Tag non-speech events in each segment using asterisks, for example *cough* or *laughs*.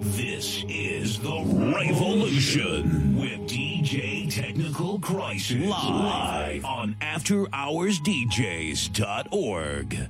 This is the Revolution with DJ Technical Crisis live on AfterHoursDJs.org.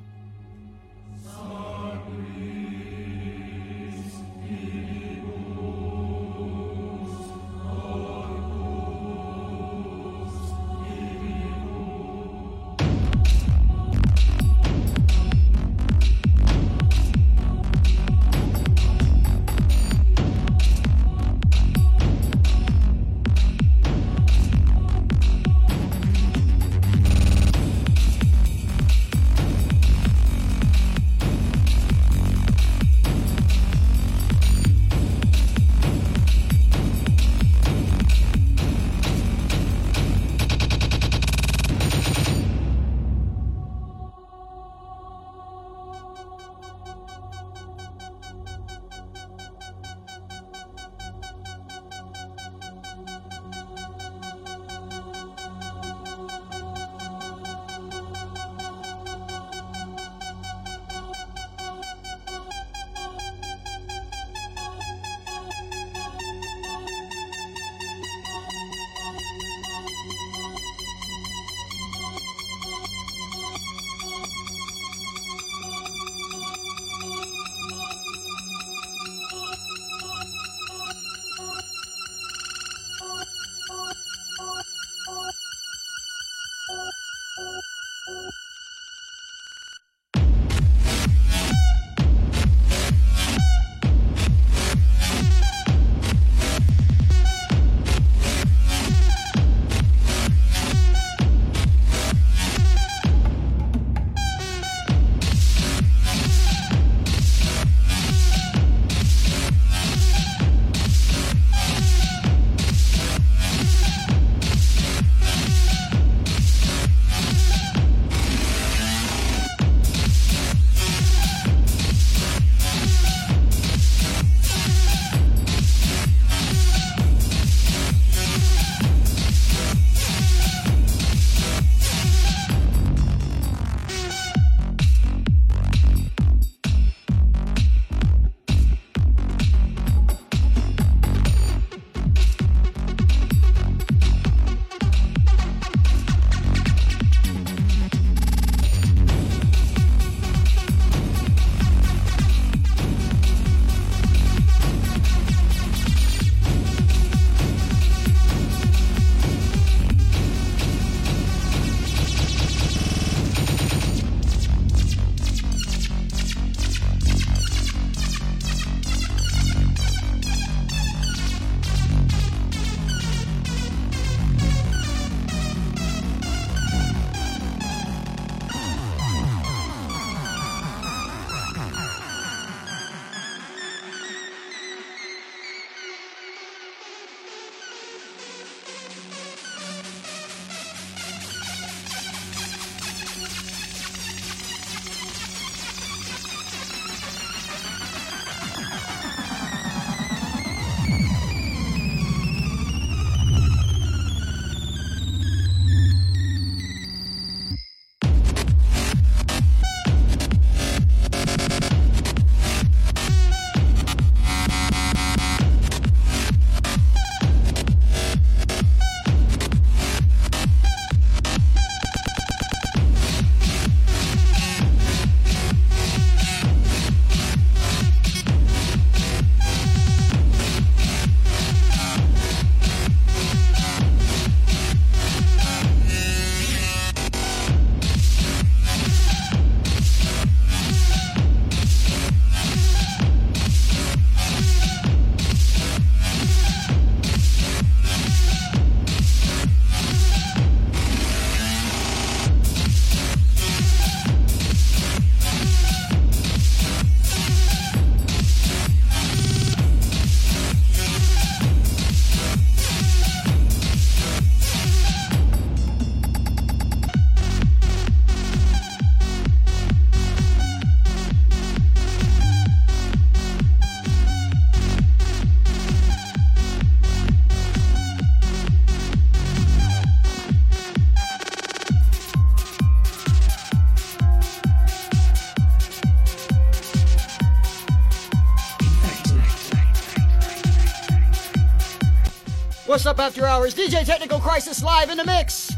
What's up after hours? DJ Technical Crisis live in the mix.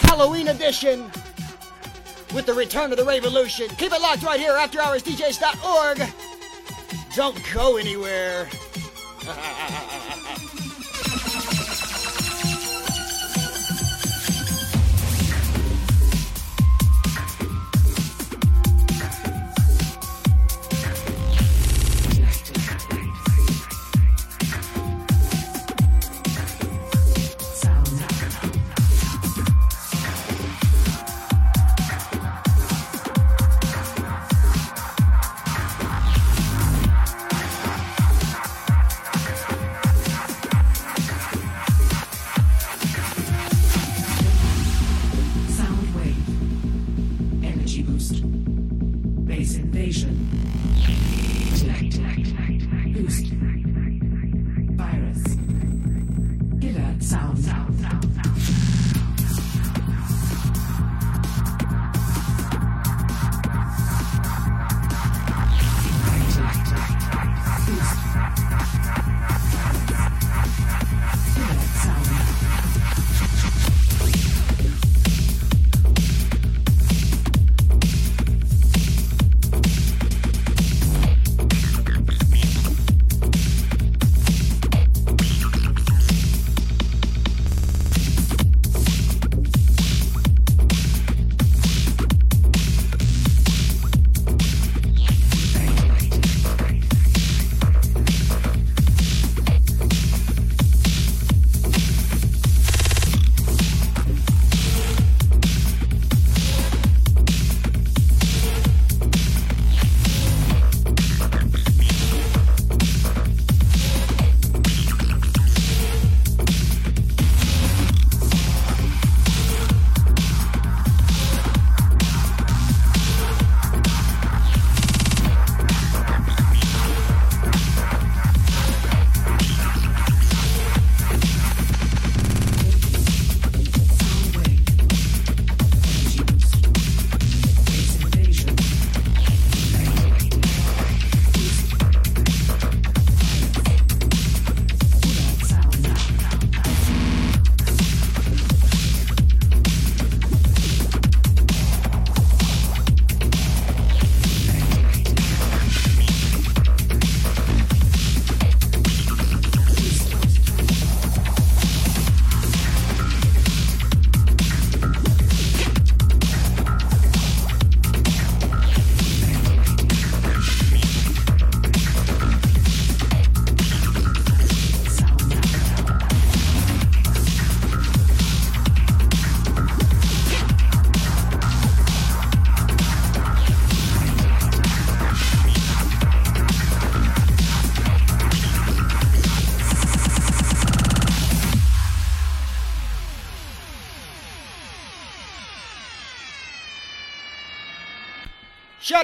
Halloween edition with the return of the revolution. Keep it locked right here, afterhoursdjs.org. Don't go anywhere.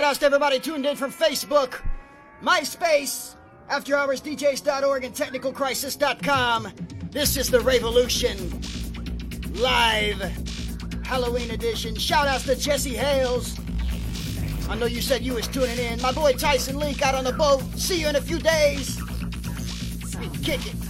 To everybody tuned in from Facebook, MySpace, AfterHoursDJs.org, and TechnicalCrisis.com. This is the Revolution Live Halloween edition. Shout outs to Jesse Hales. I know you said you was tuning in. My boy Tyson Link out on the boat. See you in a few days. Kick it.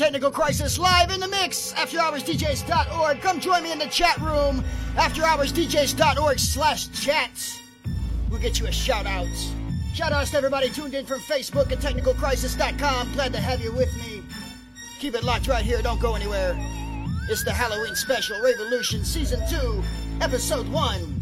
Technical Crisis live in the mix. AfterHoursDJs.org. Come join me in the chat room. AfterHoursDJs.org slash chat. We'll get you a shout out. Shout outs to everybody tuned in from Facebook and TechnicalCrisis.com. Glad to have you with me. Keep it locked right here. Don't go anywhere. It's the Halloween special, Revolution Season 2, Episode 1.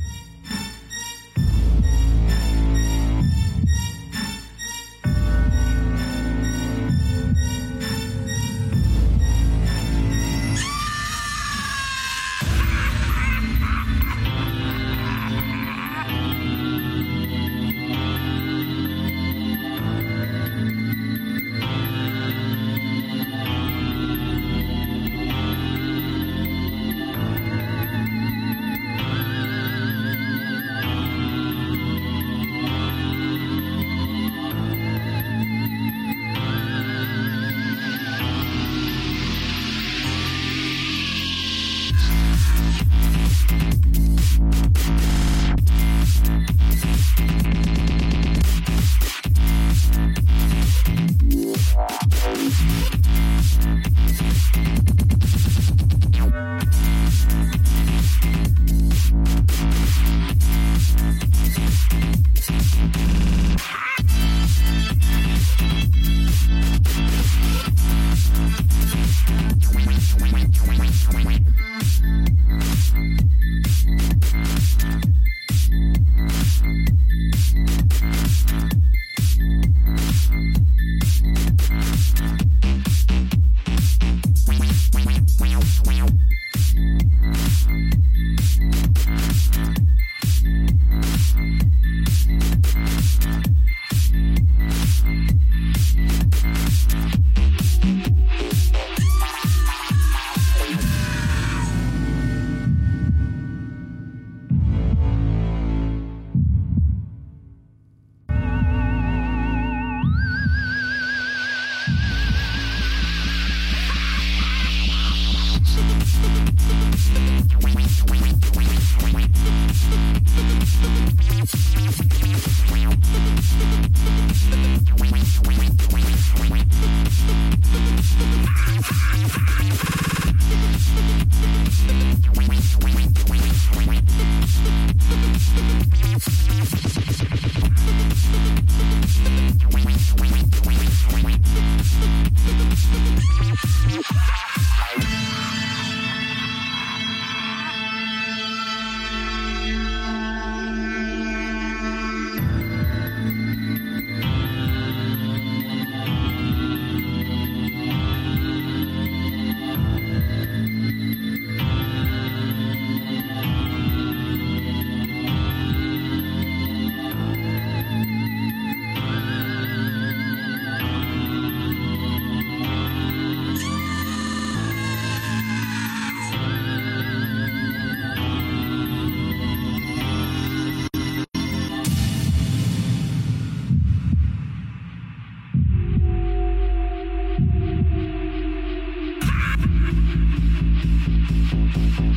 Thank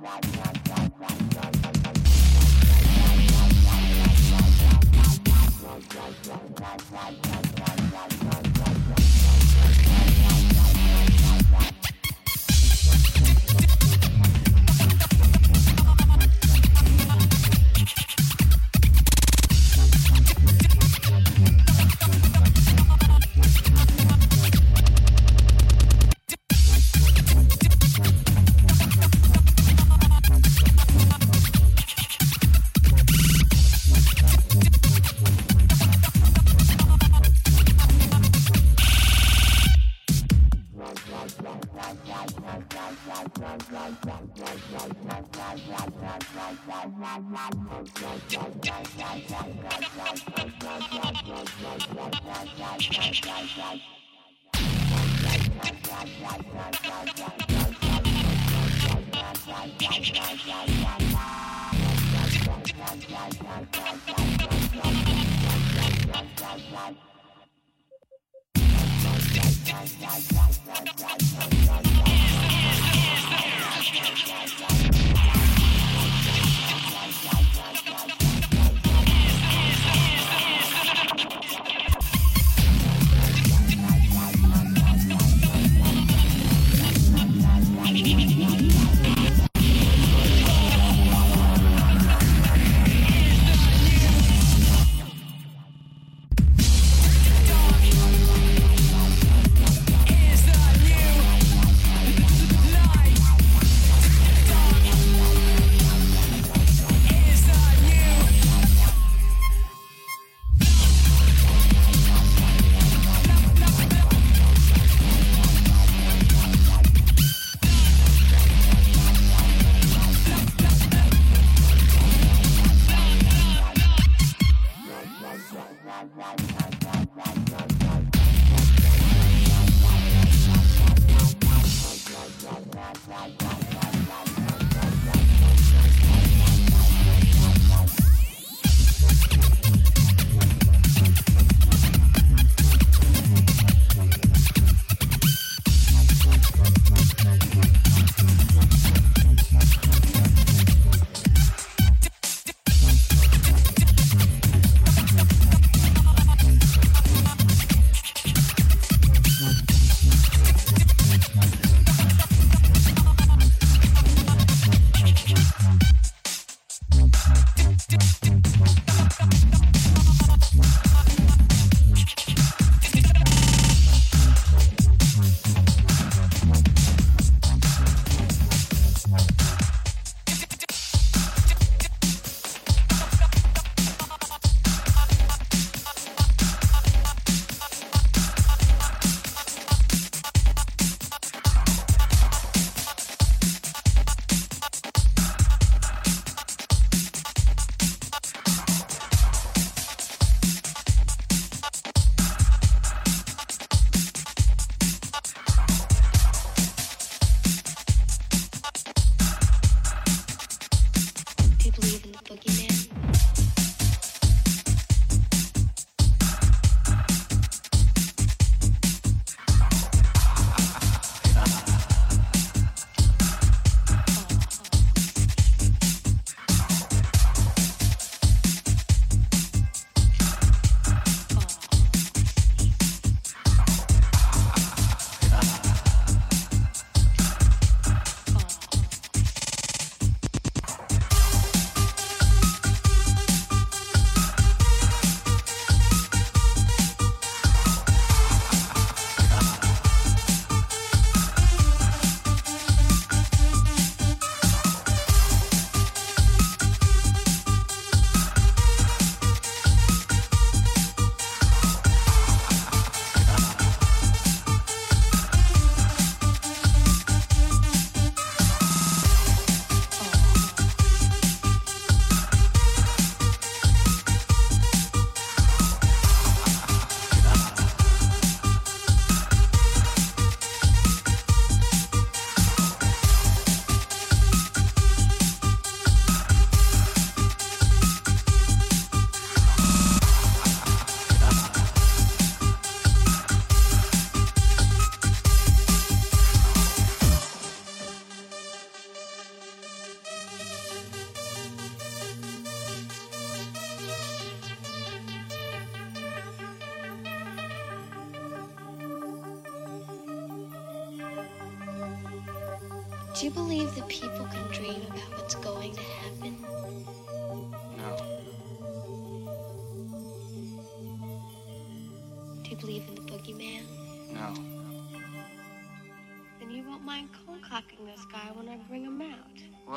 What?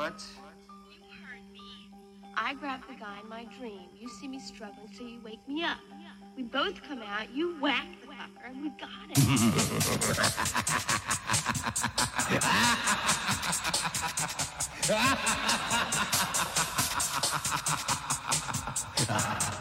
What? I grab the guy in my dream. You see me struggling, so you wake me up. We both come out, you whack the fucker, and we got it. *laughs*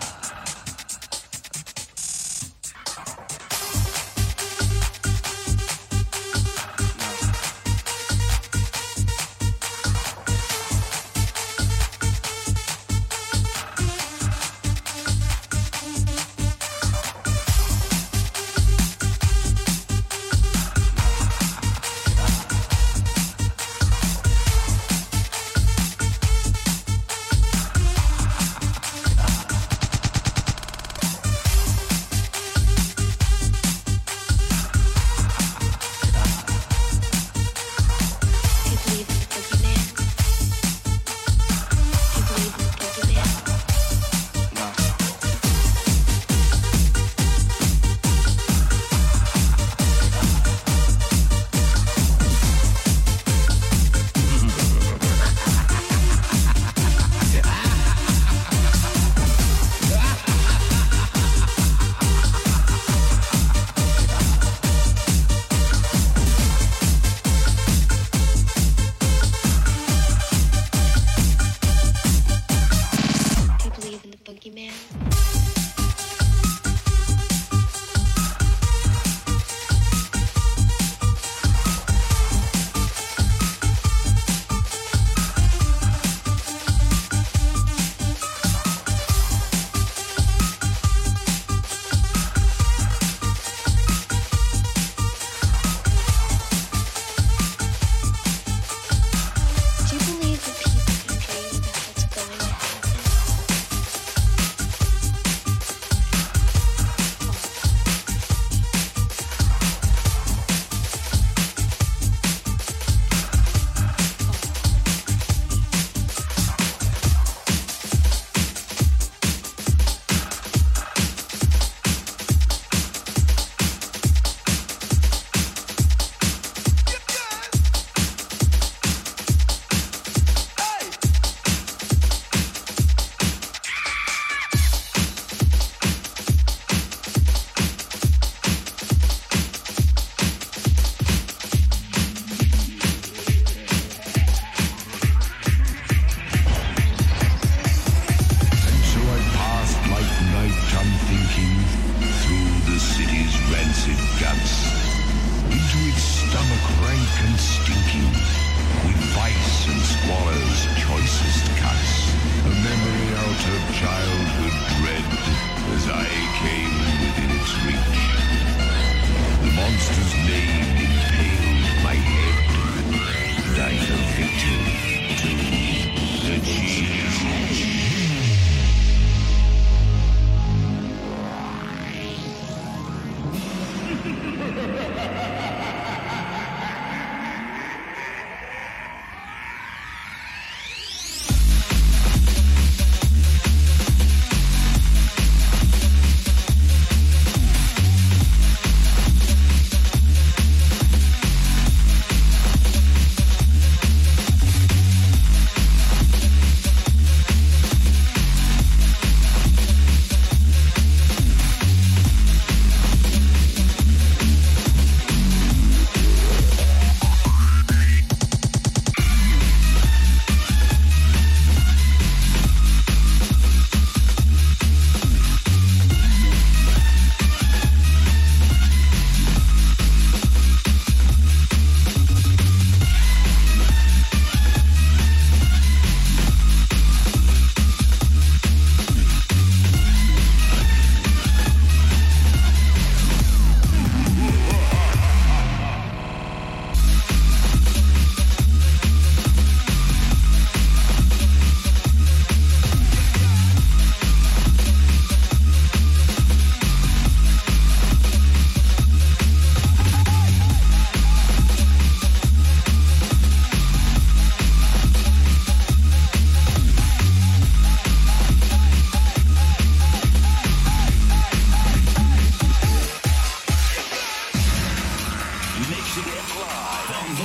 the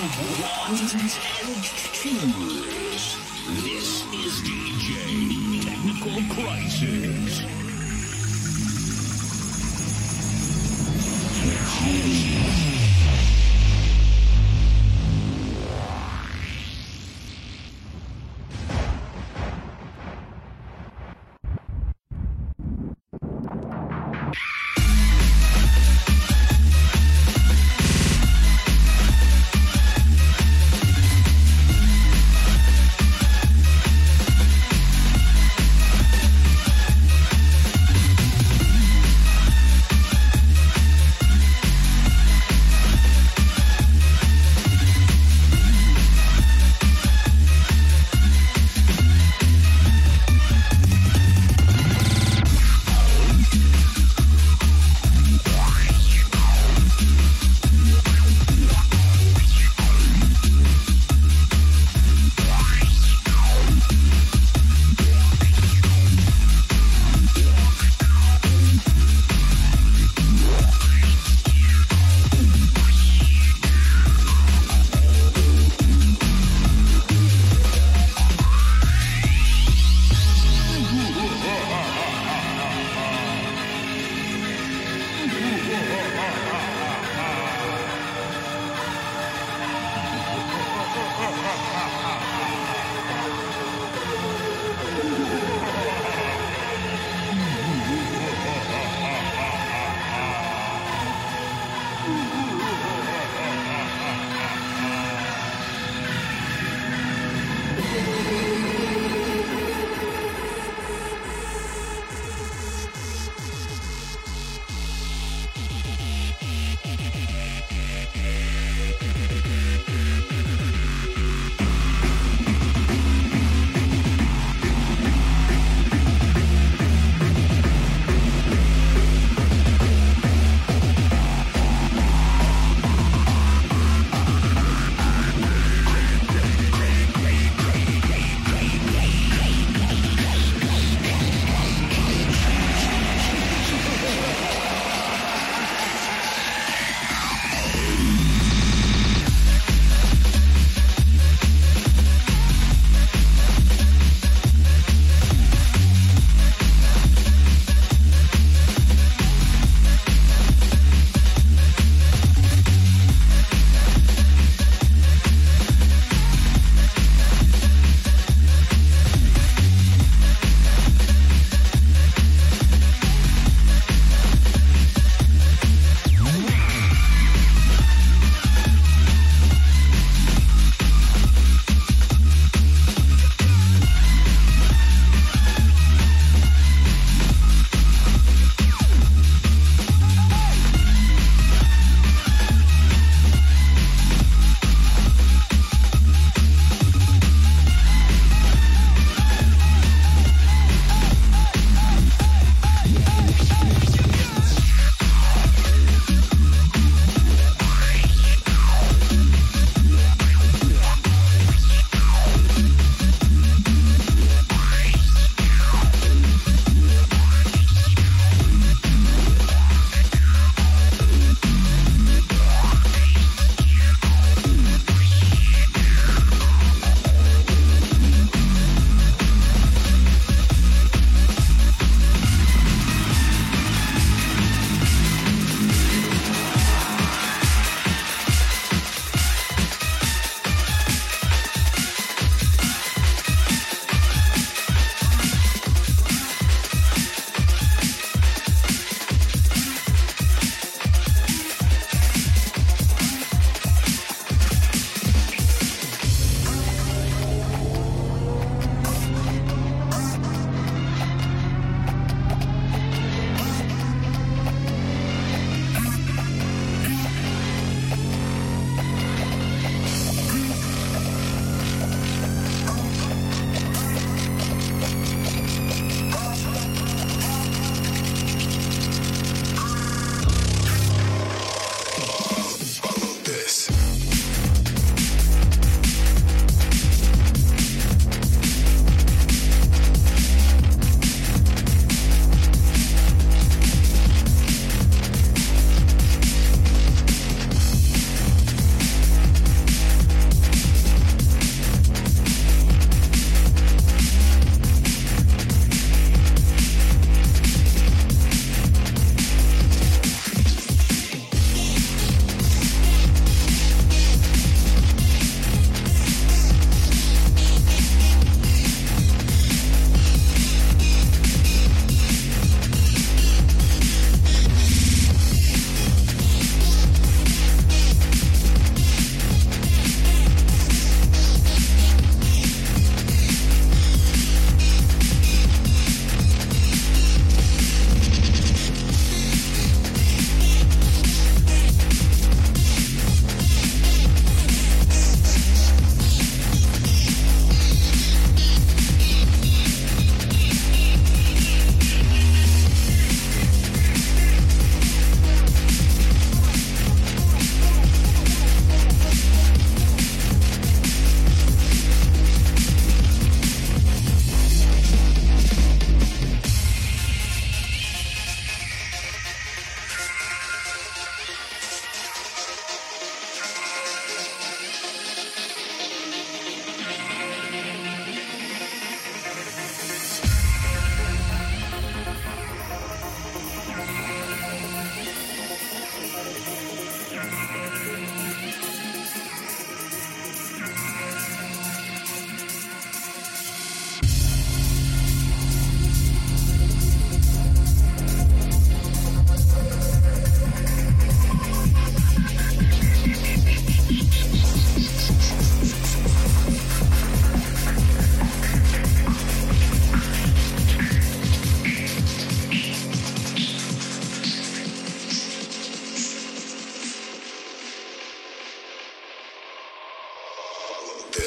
ones and twos. This is DJ Technical Crisis. Crisis.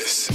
this.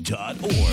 AfterHoursDJs.org.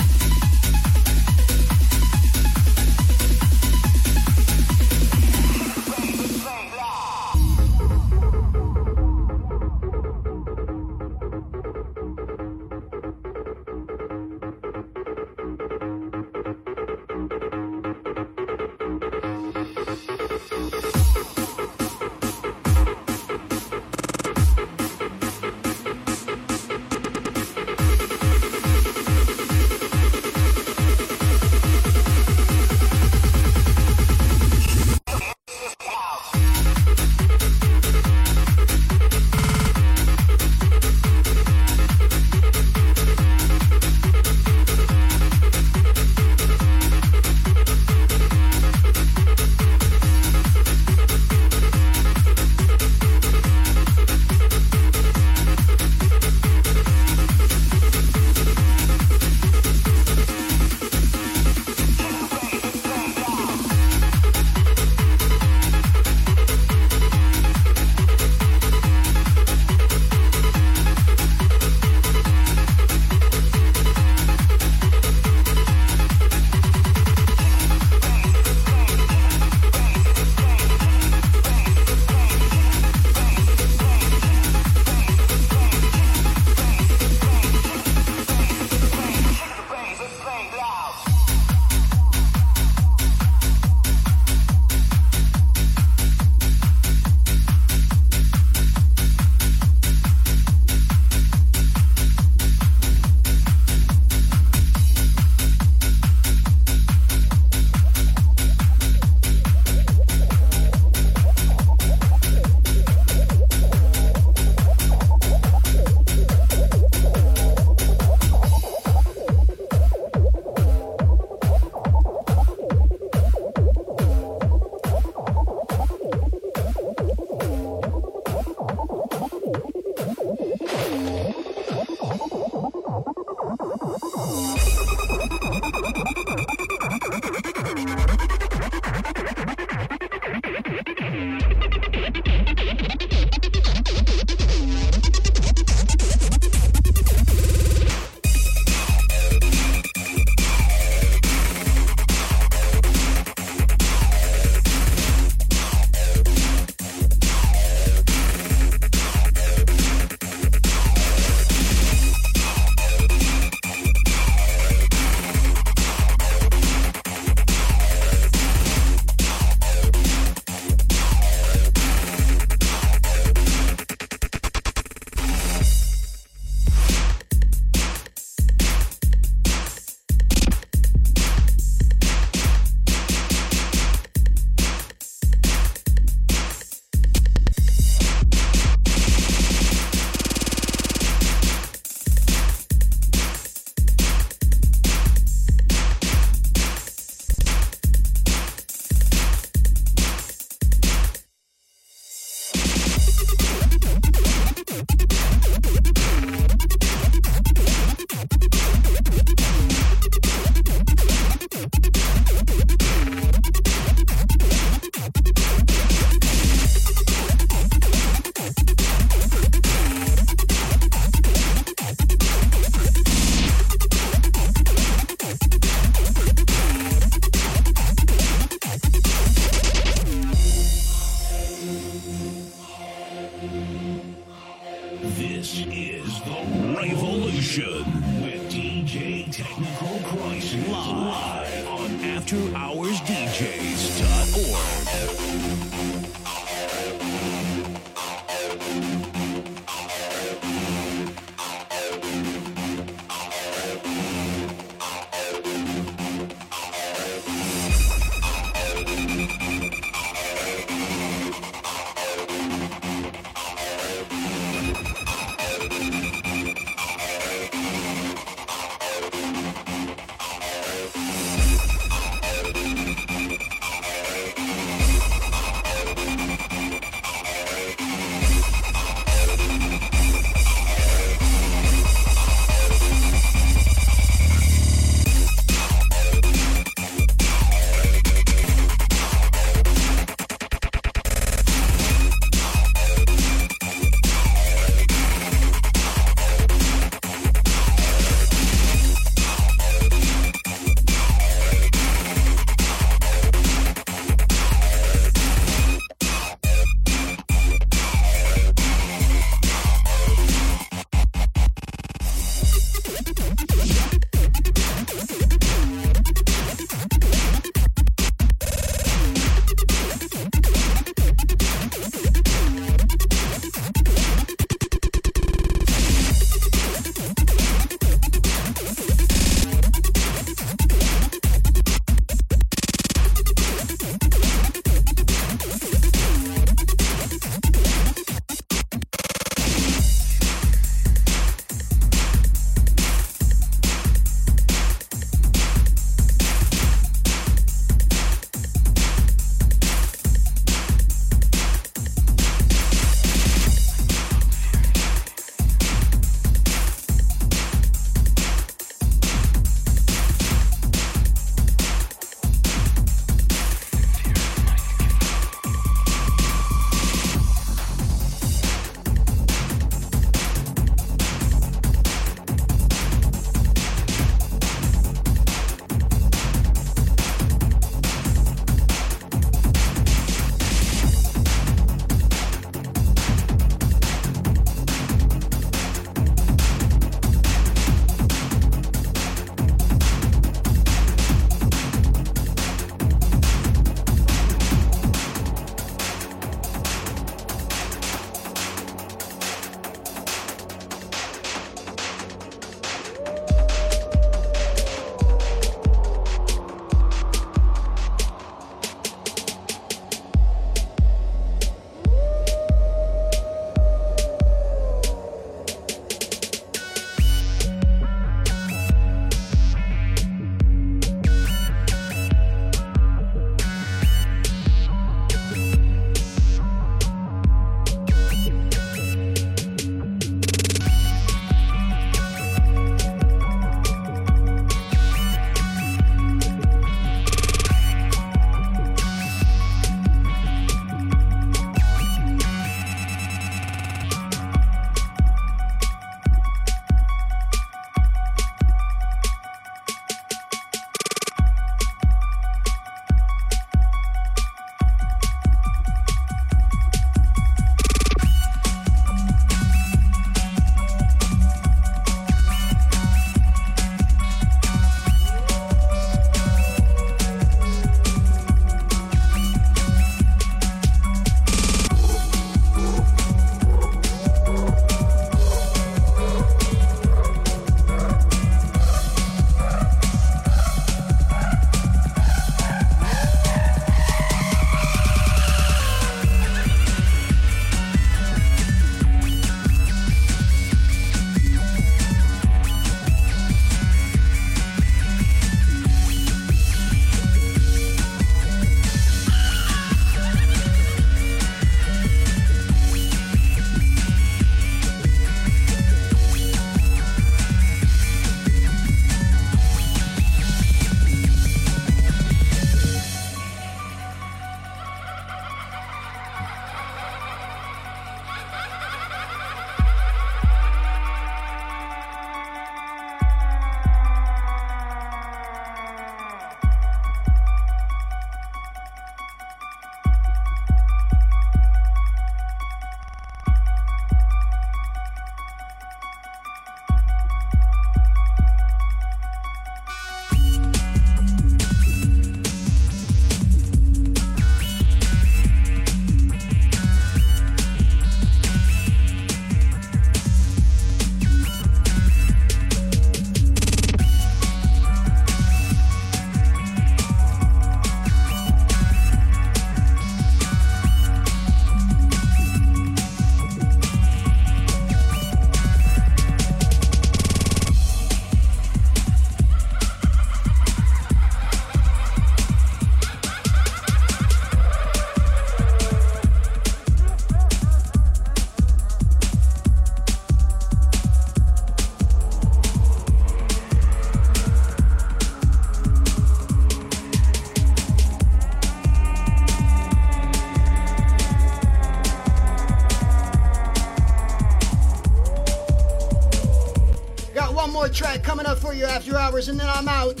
hours and then I'm out.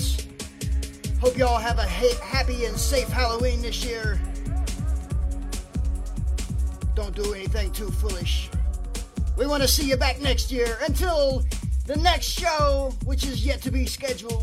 Hope y'all have a ha- happy and safe Halloween this year. Don't do anything too foolish. We want to see you back next year. Until the next show, which is yet to be scheduled.